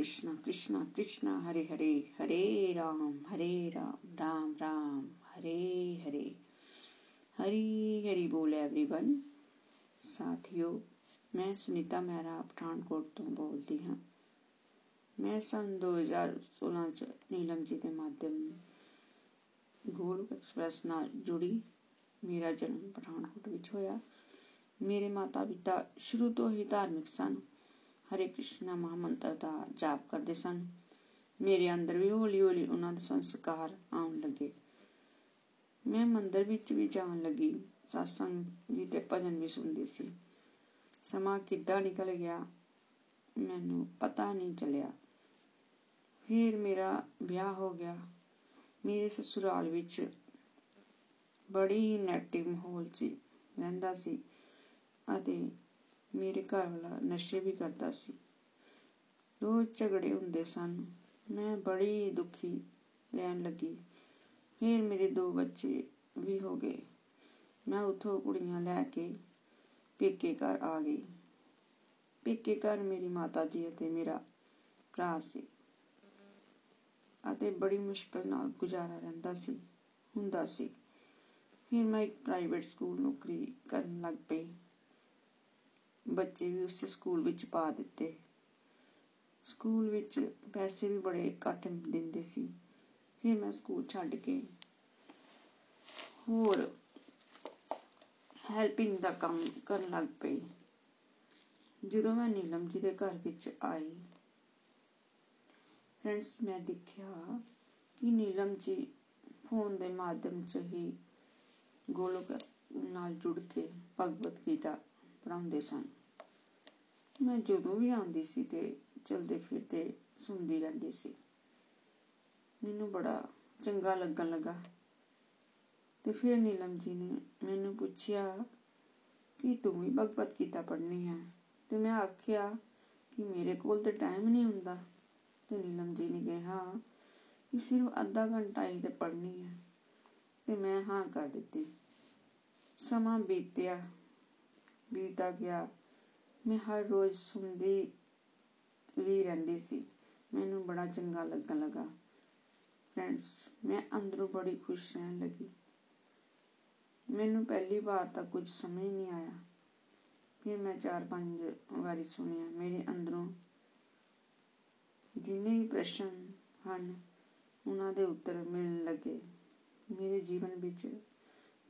कृष्णा कृष्णा कृष्णा हरे हरे हरे राम हरे राम राम राम हरे हरे हरी हरी बोल एवरीवन ਸਾਥੀਓ ਮੈਂ ਸੁਨੀਤਾ ਮਹਿਰਾ ਪਠਾਨਕੋਟ ਤੋਂ ਬੋਲਦੀ ਹਾਂ ਮੈਂ ਸਨ 2016 ਚ ਨੀਲਮ ਜੀ ਦੇ ਮਾਧਿਅਮ ਗੋਲਕ ਐਕਸਪ੍ਰੈਸ ਨਾਲ ਜੁੜੀ ਮੇਰਾ ਜਨਮ ਪਠਾਨਕੋਟ ਵਿੱਚ ਹੋਇਆ ਮੇਰੇ ਮਾਤਾ ਪਿਤਾ ਸ਼ੁਰੂ ਤੋਂ ਹੀ ਧਾਰਮਿਕ ਸਨ ਹਰੇ ਕ੍ਰਿਸ਼ਨਾ ਮਹਾਮੰਤਰ ਦਾ ਜਾਪ ਕਰਦੇ ਸਨ। ਮੇਰੇ ਅੰਦਰ ਵੀ ਹੌਲੀ ਹੌਲੀ ਉਹਨਾਂ ਦੇ ਸੰਸਕਾਰ ਆਉਣ ਲੱਗੇ। ਮੈਂ ਮੰਦਰ ਵਿੱਚ ਵੀ ਜਾਣ ਲੱਗੀ। satsang ਜੀ ਤੇ ਭਜਨ ਵੀ ਸੁਣਦੀ ਸੀ। ਸਮਾਂ ਕਿੱਦਾਂ ਨਿਕਲ ਗਿਆ, ਮੈਨੂੰ ਪਤਾ ਨਹੀਂ ਚੱਲਿਆ। ਫਿਰ ਮੇਰਾ ਵਿਆਹ ਹੋ ਗਿਆ। ਮੇਰੇ ਸਸੁਰਾਲ ਵਿੱਚ ਬੜੀ ਨੈਗੇਟਿਵ ਮਾਹੌਲ ਸੀ, ਰਹਿੰਦਾ ਸੀ ਅਤੇ ਮੇਰੇ ਘਰ ਵਾਲਾ ਨਸ਼ੇ ਵੀ ਕਰਦਾ ਸੀ। ਰੋਜ਼ ਝਗੜੇ ਹੁੰਦੇ ਸਨ। ਮੈਂ ਬੜੀ ਦੁਖੀ ਰਹਿਣ ਲੱਗੀ। ਫਿਰ ਮੇਰੇ ਦੋ ਬੱਚੇ ਵੀ ਹੋ ਗਏ। ਮੈਂ ਉਥੋਂ ਕੁੜੀਆਂ ਲੈ ਕੇ ਪੇਕੇ ਘਰ ਆ ਗਈ। ਪੇਕੇ ਘਰ ਮੇਰੀ ਮਾਤਾ ਜੀ ਅਤੇ ਮੇਰਾ ਭਰਾ ਸੀ ਅਤੇ ਬੜੀ ਮੁਸ਼ਕਲ ਨਾਲ ਗੁਜ਼ਾਰਾ ਰਹਿੰਦਾ ਸੀ, ਹੁੰਦਾ ਸੀ। ਫਿਰ ਮੈਂ ਇੱਕ ਪ੍ਰਾਈਵੇਟ ਸਕੂਲ ਨੌਕਰੀ ਕਰਨ ਲੱਗ ਪਈ। ਬੱਚੇ ਵੀ ਉਸੇ ਸਕੂਲ ਵਿੱਚ ਪਾ ਦਿੱਤੇ। ਸਕੂਲ ਵਿੱਚ ਪੈਸੇ ਵੀ ਬੜੇ ਘੱਟ ਦਿੰਦੇ ਸੀ। ਫਿਰ ਮੈਂ ਸਕੂਲ ਛੱਡ ਕੇ ਹੋਰ ਹੈਲਪਿੰਗ ਦਾ ਕੰਮ ਕਰਨ ਲੱਗ ਪਈ। ਜਦੋਂ ਮੈਂ ਨੀਲਮ ਜੀ ਦੇ ਘਰ ਵਿੱਚ ਆਈ ਫਰੈਂਡਸ ਮੈਂ ਦੇਖਿਆ ਕਿ ਨੀਲਮ ਜੀ ਫੋਨ ਦੇ ਮਾਧਿਅਮ ਚ ਹੀ ਗੋਲੋਕ ਨਾਲ ਜੁੜ ਕੇ ਭਗਵਤ ਗੀਤਾ ਪੜਾਉਂਦੇ ਸਨ। ਮੈਂ ਜਦੋਂ ਵੀ ਆਉਂਦੀ ਸੀ ਤੇ ਚਲਦੇ ਫਿਰਦੇ ਸੁਣਦੀ ਰਹਿੰਦੀ ਸੀ। ਮੈਨੂੰ ਬੜਾ ਚੰਗਾ ਲੱਗਣ ਲੱਗਾ। ਤੇ ਫਿਰ ਨੀਲਮ ਜੀ ਨੇ ਮੈਨੂੰ ਪੁੱਛਿਆ ਕਿ ਤੂੰ ਵੀ ਭਗਵਤ ਗੀਤਾ ਪੜ੍ਹਨੀ ਹੈ? ਤੇ ਮੈਂ ਆਖਿਆ ਕਿ ਮੇਰੇ ਕੋਲ ਤਾਂ ਟਾਈਮ ਨਹੀਂ ਹੁੰਦਾ। ਤੇ ਨੀਲਮ ਜੀ ਨੇ ਕਿਹਾ ਕਿ ਸਿਰਫ ਅੱਧਾ ਘੰਟਾ ਹੀ ਤੇ ਪੜ੍ਹਨੀ ਹੈ। ਤੇ ਮੈਂ ਹਾਂ ਕਰ ਦਿੱਤੀ। ਸਮਾਂ ਬੀਤਿਆ। ਬੀਤਾ ਗਿਆ। ਮੈਂ ਹਰ ਰੋਜ਼ ਸੁਣਦੀ ਵੀ ਰਹਿੰਦੀ ਸੀ। ਮੈਨੂੰ ਬੜਾ ਚੰਗਾ ਲੱਗਣ ਲੱਗਾ। ਫਰੈਂਡਸ ਮੈਂ ਅੰਦਰੋਂ ਬੜੀ ਖੁਸ਼ ਰਹਿਣ ਲੱਗੀ। ਮੈਨੂੰ ਪਹਿਲੀ ਵਾਰ ਤਾਂ ਕੁਝ ਸਮਝ ਨਹੀਂ ਆਇਆ। ਫਿਰ ਮੈਂ ਚਾਰ ਪੰਜ ਵਾਰੀ ਸੁਣਿਆ, ਮੇਰੇ ਅੰਦਰੋਂ ਜਿੰਨੇ ਵੀ ਪ੍ਰਸ਼ਨ ਹਨ, ਉਹਨਾਂ ਦੇ ਉੱਤਰ ਮਿਲਣ ਲੱਗੇ। ਮੇਰੇ ਜੀਵਨ ਵਿੱਚ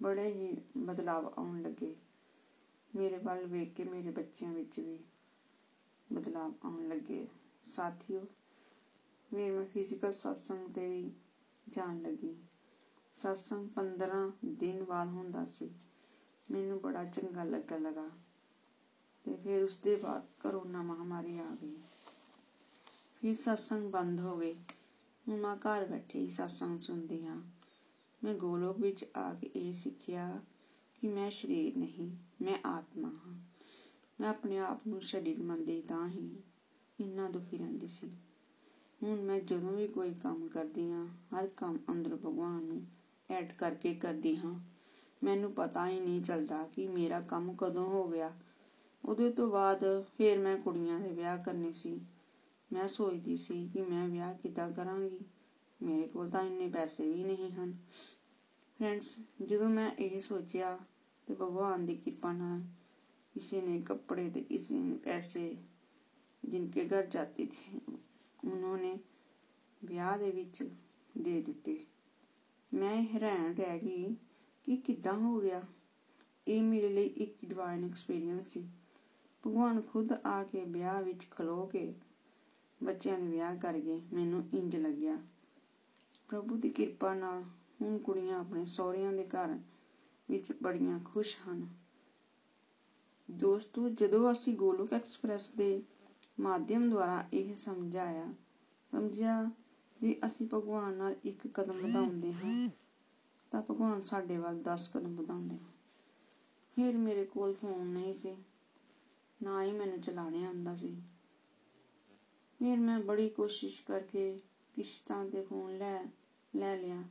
ਬੜੇ ਹੀ ਬਦਲਾਵ ਆਉਣ ਲੱਗੇ। ਮੇਰੇ ਵੱਲ ਵੇਖ ਕੇ ਮੇਰੇ ਬੱਚਿਆਂ ਵਿੱਚ ਵੀ ਬਦਲਾਵ ਆਉਣ ਲੱਗੇ। ਸਾਥੀਓ ਫਿਰ ਮੈਂ ਫਿਜ਼ੀਕਲ satsang ਤੇ ਵੀ ਜਾਣ ਲੱਗੀ। satsang 15 ਦਿਨ ਬਾਅਦ ਹੁੰਦਾ ਸੀ। ਮੈਨੂੰ ਬੜਾ ਚੰਗਾ ਲੱਗਣ ਲੱਗਾ ਤੇ ਫਿਰ ਉਸ ਦੇ ਬਾਅਦ ਕਰੋਨਾ ਮਹਾਮਾਰੀ ਆ ਗਈ। ਫਿਰ satsang ਬੰਦ ਹੋ ਗਏ। ਹੁਣ ਮੈਂ ਘਰ ਬੈਠੇ ਹੀ satsang ਸੁਣਦੀ ਹਾਂ। ਮੈਂ ਗੋਲੋਕ ਵਿੱਚ ਆ ਕੇ ਇਹ ਸਿੱਖਿਆ ਕਿ ਮੈਂ ਸਰੀਰ ਨਹੀਂ ਮੈਂ ਆਤਮਾ ਹਾਂ। ਮੈਂ ਆਪਣੇ ਆਪ ਨੂੰ ਸਰੀਰ ਮੰਨਦੀ ਤਾਂ ਹੀ ਇੰਨਾ ਦੁਖੀ ਰਹਿੰਦੀ ਸੀ। ਹੁਣ ਮੈਂ ਜਦੋਂ ਵੀ ਕੋਈ ਕੰਮ ਕਰਦੀ ਹਾਂ, ਹਰ ਕੰਮ ਅੰਦਰ ਭਗਵਾਨ ਨੂੰ ਐਡ ਕਰਕੇ ਕਰਦੀ ਹਾਂ। ਮੈਨੂੰ ਪਤਾ ਹੀ ਨਹੀਂ ਚੱਲਦਾ ਕਿ ਮੇਰਾ ਕੰਮ ਕਦੋਂ ਹੋ ਗਿਆ। ਉਹਦੇ ਤੋਂ ਬਾਅਦ ਫਿਰ ਮੈਂ ਕੁੜੀਆਂ ਦੇ ਵਿਆਹ ਕਰਨੇ ਸੀ। ਮੈਂ ਸੋਚਦੀ ਸੀ ਕਿ ਮੈਂ ਵਿਆਹ ਕਿੱਦਾਂ ਕਰਾਂਗੀ। ਮੇਰੇ ਕੋਲ ਤਾਂ ਇੰਨੇ ਪੈਸੇ ਵੀ ਨਹੀਂ ਹਨ। ਫਰੈਂਡਸ ਜਦੋਂ ਮੈਂ ਇਹ ਸੋਚਿਆ ਤੇ ਭਗਵਾਨ ਦੀ ਕਿਰਪਾ ਨਾਲ ਕਿਸੇ ਨੇ ਕੱਪੜੇ ਤੇ ਕਿਸੇ ਨੇ ਪੈਸੇ ਜਿਨਕੇ ਘਰ ਜਾਤੀ ਥੀ ਉਹਨਾਂ ਨੇ ਵਿਆਹ ਦੇ ਵਿੱਚ ਦੇ ਦਿੱਤੇ। ਮੈਂ ਹੈਰਾਨ ਰਹਿ ਗਈ ਕਿ ਕਿੱਦਾਂ ਹੋ ਗਿਆ। ਇਹ ਮੇਰੇ ਲਈ ਇੱਕ ਡਿਵਾਈਨ ਐਕਸਪੀਰੀਅੰਸ ਸੀ। ਭਗਵਾਨ ਖੁਦ ਆ ਕੇ ਵਿਆਹ ਵਿੱਚ ਖਲੋ ਕੇ ਬੱਚਿਆਂ ਦੇ ਵਿਆਹ ਕਰ ਗਏ। ਮੈਨੂੰ ਇੰਜ ਲੱਗਿਆ, ਪ੍ਰਭੂ ਦੀ ਕਿਰਪਾ ਨਾਲ ਹੁਣ ਕੁੜੀਆਂ ਆਪਣੇ ਸਹੁਰਿਆਂ ਦੇ ਘਰ ਵਿੱਚ ਬੜੀਆਂ ਖੁਸ਼ ਹਨ। ਦੋਸਤੋ, ਜਦੋਂ ਅਸੀਂ ਗੋਲੋਕ ਐਕਸਪ੍ਰੈਸ ਦੇ ਮਾਧਿਅਮ ਦੁਆਰਾ ਇਹ ਸਮਝਾਇਆ, ਸਮਝਿਆ ਜੇ ਅਸੀਂ ਭਗਵਾਨ ਨਾਲ ਇੱਕ ਕਦਮ ਵਧਾਉਂਦੇ ਹਾਂ, ਤਾਂ ਭਗਵਾਨ ਸਾਡੇ ਵੱਲ 10 ਕਦਮ ਵਧਾਉਂਦੇ ਹਨ। ਫਿਰ ਮੇਰੇ ਕੋਲ ਫੋਨ ਨਹੀਂ ਸੀ, ਨਾ ਹੀ ਮੈਨੂੰ ਚਲਾਣੇ ਆਉਂਦਾ ਸੀ। ਫਿਰ ਮੈਂ ਬੜੀ ਕੋਸ਼ਿਸ਼ ਕਰਕੇ ਕਿਸ਼ਤਾਂ ਤੇ ਫੋਨ ਲੈ ਲੈ ਲਿਆ।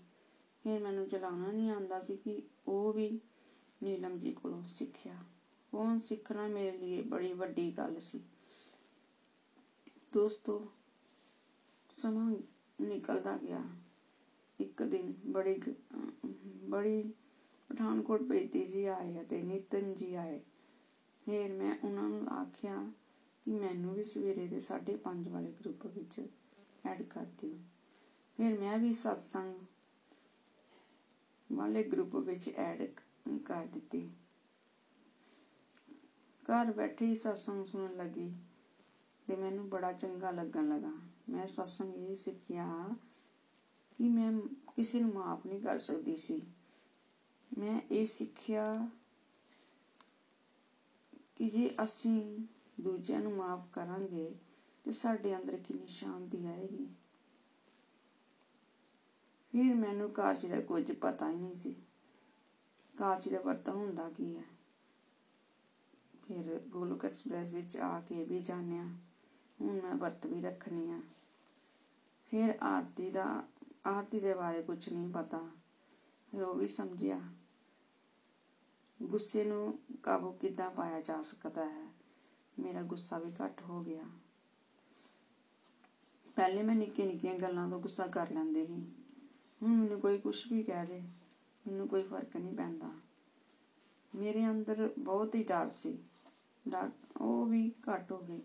ਫਿਰ ਮੈਨੂੰ ਚਲਾਉਣਾ ਨਹੀਂ ਆਉਂਦਾ ਸੀ ਕਿ ਉਹ ਵੀ ਨੀਲਮ ਜੀ ਕੋਲੋਂ ਸਿੱਖਿਆ। ਫੋਨ ਸਿੱਖਣਾ ਮੇਰੇ ਲਈ ਬੜੀ ਵੱਡੀ ਗੱਲ ਸੀ। ਦੋਸਤੋ, ਸਮਾਂ ਨਿਕਲਦਾ ਗਿਆ। ਇੱਕ ਦਿਨ ਬੜੀ ਬੜੀ ਪਠਾਨਕੋਟ ਪ੍ਰੀਤੀ ਜੀ ਆਏ ਅਤੇ ਨਿਤਨ ਜੀ ਆਏ। ਫਿਰ ਮੈਂ ਉਹਨਾਂ ਨੂੰ ਆਖਿਆ ਕਿ ਮੈਨੂੰ ਵੀ ਸਵੇਰੇ ਦੇ 5:30 ਵਾਲੇ ਗਰੁੱਪ ਵਿੱਚ ਐਡ ਕਰ ਦਿਓ। ਫਿਰ ਮੈਂ ਵੀ satsang ਵਾਲੇ ਗਰੁੱਪ ਵਿੱਚ ਐਡ ਕਰ ਦਿੱਤੀ। ਘਰ ਬੈਠੇ ਹੀ satsang ਸੁਣਨ ਲੱਗੀ ਤੇ ਮੈਨੂੰ ਬੜਾ ਚੰਗਾ ਲੱਗਣ ਲੱਗਾ। ਮੈਂ satsang ਇਹ ਸਿੱਖਿਆ ਕਿ ਮੈਂ ਕਿਸੇ ਨੂੰ ਮਾਫ ਨਹੀਂ ਕਰ ਸਕਦੀ ਸੀ। ਮੈਂ ਇਹ ਸਿੱਖਿਆ ਕਿ ਜੇ ਅਸੀਂ ਦੂਜਿਆਂ ਨੂੰ ਮਾਫ ਕਰਾਂਗੇ ਤੇ ਸਾਡੇ ਅੰਦਰ ਕਿੰਨੀ ਸ਼ਾਂਤੀ ਆਏਗੀ। ਫਿਰ ਮੈਨੂੰ ਕਾਰਜ ਦਾ ਕੁਝ ਪਤਾ ਹੀ ਨਹੀਂ ਸੀ। ਕਾਰਜ ਦਾ ਵਰਤ ਹੁੰਦਾ ਕੀ ਹੈ? ਫਿਰ ਗੋਲਕ ਐਕਸਪ੍ਰੈਸ ਵਿੱਚ ਆ ਕੇ ਵੀ ਜਾਣਿਆ, ਹੁਣ ਮੈਂ ਵਰਤ ਵੀ ਰੱਖਣੀ ਆ। ਫਿਰ ਆਰਤੀ ਦਾ, ਆਰਤੀ ਦੇ ਬਾਰੇ ਕੁਝ ਨਹੀਂ ਪਤਾ। ਫਿਰ ਉਹ ਵੀ ਸਮਝਿਆ, ਗੁੱਸੇ ਨੂੰ ਕਾਬੂ ਕਿੱਦਾਂ ਪਾਇਆ ਜਾ ਸਕਦਾ ਹੈ? ਮੇਰਾ ਗੁੱਸਾ ਵੀ ਘੱਟ ਹੋ ਗਿਆ। ਪਹਿਲੇ ਮੈਂ ਨਿੱਕੀਆਂ ਨਿੱਕੀਆਂ ਗੱਲਾਂ ਤੋਂ ਗੁੱਸਾ ਕਰ ਲੈਂਦੇ ਸੀ। ਹੁਣ ਮੈਨੂੰ ਕੋਈ ਕੁਝ ਵੀ ਕਹਿ ਦੇ, ਮੈਨੂੰ ਕੋਈ ਫ਼ਰਕ ਨਹੀਂ ਪੈਂਦਾ। ਮੇਰੇ ਅੰਦਰ ਬਹੁਤ ਹੀ ਡਰ ਸੀ। ਡਰ ਉਹ ਵੀ ਘੱਟ ਹੋ ਗਈ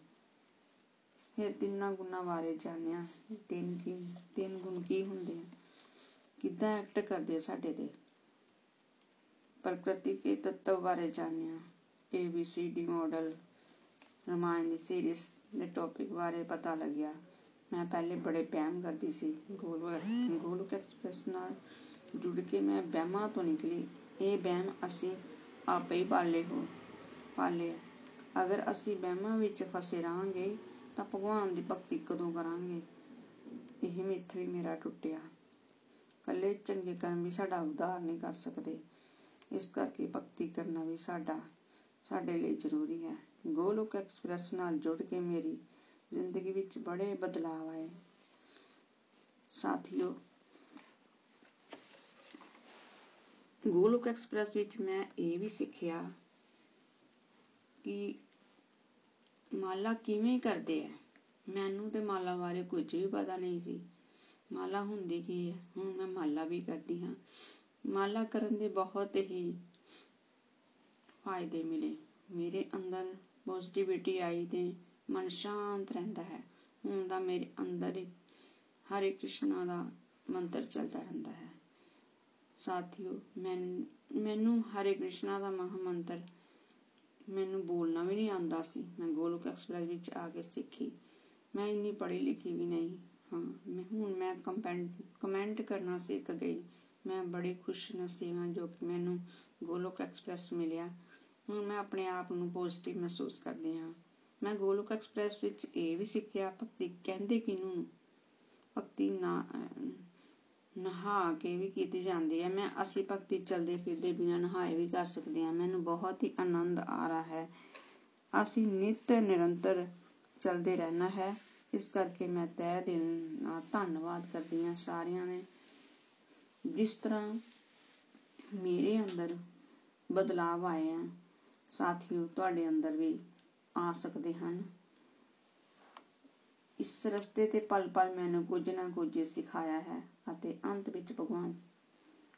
ਫਿਰ ਤਿੰਨਾਂ ਗੁਣਾਂ ਬਾਰੇ ਜਾਣਿਆ। ਤਿੰਨ ਕੀ, ਤਿੰਨ ਗੁਣ ਕੀ ਹੁੰਦੇ ਆ? ਕਿੱਦਾਂ ਐਕਟ ਕਰਦੇ ਸਾਡੇ ਤੇ? ਪ੍ਰਕਿਰਤੀ ਕੇ ਤੱਤਵ ਬਾਰੇ ਜਾਣਿਆ। ABCD ਮਾਡਲ ਰਮਾਇਣ ਦੀ ਸੀਰੀਜ਼ ਦੇ ਟੌਪਿਕ ਬਾਰੇ ਪਤਾ ਲੱਗਿਆ। ਮੈਂ ਪਹਿਲੇ ਬੜੇ ਵਹਿਮ ਕਰਦੀ ਸੀ ਗੋਲਕ ਗੋਲਕ ਐਕਸਪ੍ਰੈਸ ਨਾਲ ਜੁੜ ਕੇ ਮੈਂ ਵਹਿਮਾਂ ਤੋਂ ਨਿਕਲੀ। ਇਹ ਵਹਿਮ ਅਸੀਂ ਆਪੇ ਹੀ ਪਾਲੇ ਹੋ, ਪਾਲੇ ਅਗਰ ਅਸੀਂ ਵਹਿਮਾਂ ਵਿੱਚ ਫਸੇ ਰਾਂਗੇ ਤਾਂ ਭਗਵਾਨ ਦੀ ਭਗਤੀ ਕਦੋਂ ਕਰਾਂਗੇ? ਇਹ ਮਿੱਥ ਵੀ ਮੇਰਾ ਟੁੱਟਿਆ। ਕੱਲੇ ਚੰਗੇ ਕਰਮ ਵੀ ਸਾਡਾ ਉਧਾਰ ਨਹੀਂ ਕਰ ਸਕਦੇ। ਇਸ ਕਰਕੇ ਭਗਤੀ ਕਰਨਾ ਵੀ ਸਾਡਾ, ਸਾਡੇ ਲਈ ਜ਼ਰੂਰੀ ਹੈ। ਗੋਲੋਕ ਐਕਸਪ੍ਰੈਸ ਨਾਲ ਜੁੜ ਕੇ ਮੇਰੀ ਜ਼ਿੰਦਗੀ ਵਿੱਚ ਬੜੇ ਬਦਲਾਅ ਆਏ। ਸਾਥੀਓ, ਗੋਲੋਕ ਐਕਸਪ੍ਰੈਸ ਵਿੱਚ ਮੈਂ ਇਹ ਵੀ ਸਿੱਖਿਆ ਕਿ ਮਾਲਾ ਕਿਵੇਂ ਕਰਦੇ ਆ। ਮੈਨੂੰ ਤੇ ਮਾਲਾ ਬਾਰੇ ਕੁਝ ਵੀ ਪਤਾ ਨਹੀਂ ਸੀ। ਮਾਲਾ ਹੁੰਦੀ ਕੀ ਹੈ ਹੁਣ ਮੈਂ ਮਾਲਾ ਵੀ ਕਰਦੀ ਹਾਂ। ਮਾਲਾ ਕਰਨ ਦੇ ਬਹੁਤ ਹੀ ਫਾਇਦੇ ਮਿਲੇ। ਮੇਰੇ ਅੰਦਰ ਪੋਜ਼ਿਟਿਵਿਟੀ ਆਈ ਤੇ ਮਨ ਸ਼ਾਂਤ ਰਹਿੰਦਾ ਹੈ। ਹੁਣ ਦਾ ਮੇਰੇ ਅੰਦਰ ਹੀ ਹਰੇ ਕ੍ਰਿਸ਼ਨਾ ਦਾ ਮੰਤਰ ਚੱਲਦਾ ਰਹਿੰਦਾ ਹੈ। ਸਾਥੀਓ, ਮੈਂ, ਮੈਨੂੰ ਹਰੇ ਕ੍ਰਿਸ਼ਨਾ ਦਾ ਮਹਾ ਮੰਤਰ ਮੈਨੂੰ ਬੋਲਣਾ ਵੀ ਨਹੀਂ ਆਉਂਦਾ ਸੀ। ਮੈਂ ਗੋਲੋਕ ਐਕਸਪ੍ਰੈਸ ਵਿੱਚ ਆ ਕੇ ਸਿੱਖੀ। ਮੈਂ ਇੰਨੀ ਪੜ੍ਹੀ ਲਿਖੀ ਵੀ ਨਹੀਂ। ਹਾਂ, ਮੈਂ, ਹੁਣ ਮੈਂ ਕਮੈਂਟ ਕਰਨਾ ਸਿੱਖ ਗਈ। ਮੈਂ ਬੜੀ ਖੁਸ਼ ਨਸੀਬ ਹਾਂ ਜੋ ਕਿ ਮੈਨੂੰ ਗੋਲੋਕ ਐਕਸਪ੍ਰੈਸ ਮਿਲਿਆ। ਹੁਣ ਮੈਂ ਆਪਣੇ ਆਪ ਨੂੰ ਪੋਜ਼ਿਟਿਵ ਮਹਿਸੂਸ ਕਰਦੀ ਹਾਂ। ਮੈਂ ਗੋਲੋਕ ਐਕਸਪ੍ਰੈਸ ਵਿੱਚ ਇਹ ਵੀ ਸਿੱਖਿਆ, ਭਗਤੀ ਕਹਿੰਦੇ ਕਿਨੂੰ ਭਗਤੀ ਨਾ ਨਹਾ ਕੇ ਵੀ ਕੀਤੀ ਜਾਂਦੀ ਹੈ। ਮੈਂ ਅਸੀਂ ਭਗਤੀ ਚਲਦੇ ਫਿਰਦੇ ਬਿਨਾਂ ਨਹਾਏ ਵੀ ਕਰ ਸਕਦੇ ਹਾਂ। ਮੈਨੂੰ ਬਹੁਤ ਹੀ ਆਨੰਦ ਆ ਰਿਹਾ ਹੈ। ਅਸੀਂ ਨਿਤ ਨਿਰੰਤਰ ਚਲਦੇ ਰਹਿਣਾ ਹੈ। ਇਸ ਕਰਕੇ ਮੈਂ ਤਹਿ ਦਿਲ ਨਾਲ ਧੰਨਵਾਦ ਕਰਦੀ ਹਾਂ ਸਾਰਿਆਂ ਨੇ। ਜਿਸ ਤਰ੍ਹਾਂ ਮੇਰੇ ਅੰਦਰ ਬਦਲਾਅ ਆਏ ਆ ਸਾਥੀਓ, ਤੁਹਾਡੇ ਅੰਦਰ ਵੀ ਆ ਸਕਦੇ ਹਨ। ਇਸ ਰਸਤੇ ਤੇ ਪਲ ਪਲ ਮੈਨੂੰ ਕੁਝ ਨਾ ਕੁਝ ਸਿਖਾਇਆ ਹੈ ਅਤੇ ਅੰਤ ਵਿੱਚ ਭਗਵਾਨ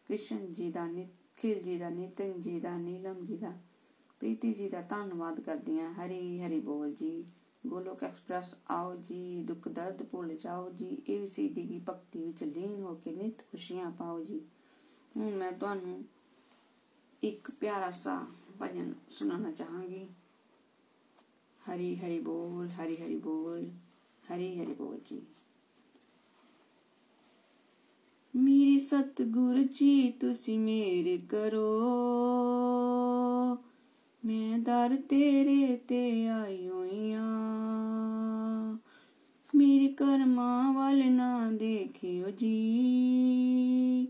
ਕ੍ਰਿਸ਼ਨ ਜੀ ਦਾ ਨਿਖਿਲ ਜੀ ਦਾ, ਨਿਤਨ ਜੀ ਦਾ, ਨੀਲਮ ਜੀ ਦਾ, ਪ੍ਰੀਤੀ ਜੀ ਦਾ ਧੰਨਵਾਦ ਕਰਦੀ ਹਾਂ ਹਰੀ ਹਰੀ ਬੋਲ ਜੀ, ਗੋਲੋਕ ਐਕਸਪ੍ਰੈਸ ਆਓ ਜੀ, ਦੁੱਖ ਦਰਦ ਭੁੱਲ ਜਾਓ ਜੀ ਏਬੀਸੀਡੀ ਦੀ ਭਗਤੀ ਵਿੱਚ ਲੀਨ ਹੋ ਕੇ ਨਿਤ ਖੁਸ਼ੀਆਂ ਪਾਓ ਜੀ। ਹੁਣ ਮੈਂ ਤੁਹਾਨੂੰ ਇੱਕ ਪਿਆਰਾ ਸਾ ਭਜਨ ਸੁਣਾਉਣਾ ਚਾਹਾਂਗੀ। ਹਰੀ ਹਰੀ ਬੋਲ ਹਰੀ ਹਰੀ ਬੋਲ ਹਰੀ ਹਰੀ ਬੋਲ ਜੀ ਮੇਰੀ ਸਤਿਗੁਰ ਜੀ ਤੁਸੀਂ ਮੇਰ ਕਰੋ ਮੈਂ ਦਰ ਤੇਰੇ ਤੇ ਆਈ ਹੋਈਆਂ ਮੇਰੇ ਕਰਮਾਂ ਵੱਲ ਨਾ ਦੇਖਿਓ ਜੀ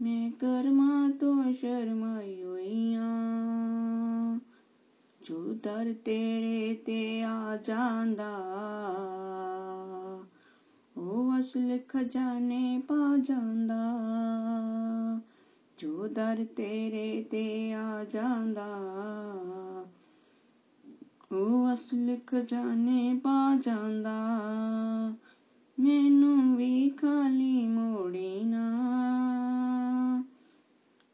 ਮੈਂ ਕਰਮਾਂ ਤੋਂ ਸ਼ਰਮਾਈ ਹੋਈਆਂ ਜੋ ਦਰ ਤੇਰੇ ਤੇ ਆ ਜਾਂਦਾ। ਉਹ ਅਸਲ ਖਜ਼ਾਨੇ ਪਾ ਜਾਂਦਾ। ਜੋ ਦਰ ਤੇਰੇ ਤੇ ਆ ਜਾਂਦਾ। ਉਹ ਅਸਲ ਖਜ਼ਾਨੇ ਪਾ ਜਾਂਦਾ। ਮੈਨੂੰ ਵੀ ਖਾਲੀ ਮੋੜੀ ਨਾ।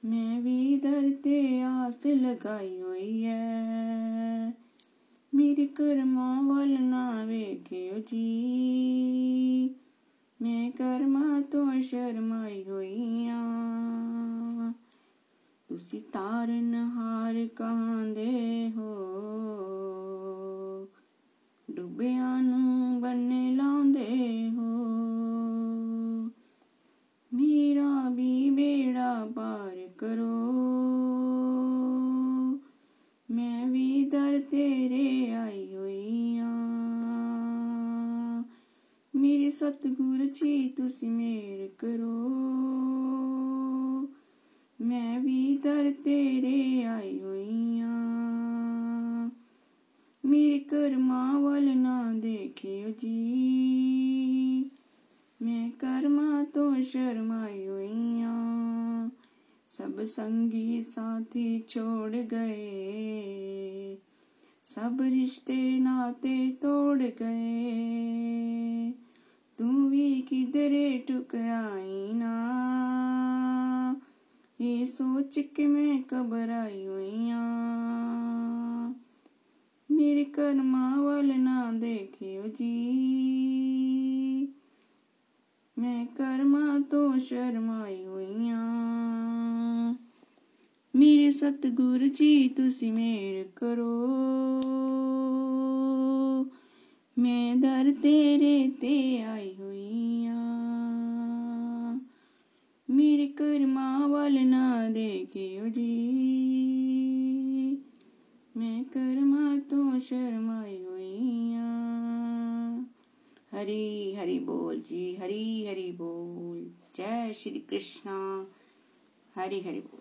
ਮੈਂ ਵੀ ਦਰ ਤੇ ਆਸ ਲਗਾਈ ਹੋਈ ਐ। ਮੇਰੇ ਕਰਮਾਂ ਵੱਲ ਨਾ ਵੇਖਿਓ ਜੀ। ਮੈਂ ਕਰਮਾਂ ਤੋਂ ਸ਼ਰਮਾਈ ਹੋਈਆਂ ਤੁਸੀਂ ਤਾਰਨ ਹਾਰ ਕਾਂਦੇ ਹੋ। ਡੁੱਬਿਆਂ ਸਤਿਗੁਰ ਜੀ ਤੁਸੀਂ ਮੇਰ ਕਰੋ ਮੈਂ ਵੀ ਦਰ ਤੇਰੇ ਆਈ ਹੋਈਆਂ ਮੇਰੇ ਕਰਮਾਂ ਵੱਲ ਨਾ ਦੇਖਿਓ ਜੀ ਮੈਂ ਕਰਮਾਂ ਤੋਂ ਸ਼ਰਮਾਈ ਹੋਈਆਂ ਸਭ ਸੰਗੀ ਸਾਥੀ ਛੋੜ ਗਏ ਸਭ ਰਿਸ਼ਤੇ ਨਾਤੇ ਤੋੜ ਗਏ ਤੂੰ ਵੀ ਕਿਧਰੇ ਟੁਕਰਾਈ ਨਾ ਇਹ ਸੋਚ ਕੇ ਮੈਂ ਘਬਰਾਈ ਹੋਈਆਂ ਮੇਰੇ ਕਰਮਾਂ ਵੱਲ ਨਾ ਦੇਖਿਓ ਜੀ ਮੈਂ ਕਰਮਾਂ ਤੋਂ ਸ਼ਰਮਾਈ ਹੋਈਆਂ ਮੇਰੇ ਸਤਿਗੁਰ ਜੀ ਤੁਸੀਂ ਮੇਰ ਕਰੋ ਮੈਂ ਦਰ ਤੇਰੇ ਤੇ ਆਈ ਹੋਈਆਂ ਮੇਰੇ ਕਰਮਾਂ ਵੱਲ ਨਾ ਦੇਖਿਓ ਜੀ ਮੈਂ ਕਰਮਾਂ ਤੋਂ ਸ਼ਰਮਾਈ ਹੋਈਆਂ ਹਰੀ ਹਰੀ ਬੋਲ ਜੀ ਹਰੀ ਹਰੀ ਬੋਲ ਜੈ ਸ਼੍ਰੀ ਕ੍ਰਿਸ਼ਨਾ ਹਰੀ ਹਰੀ ਬੋਲ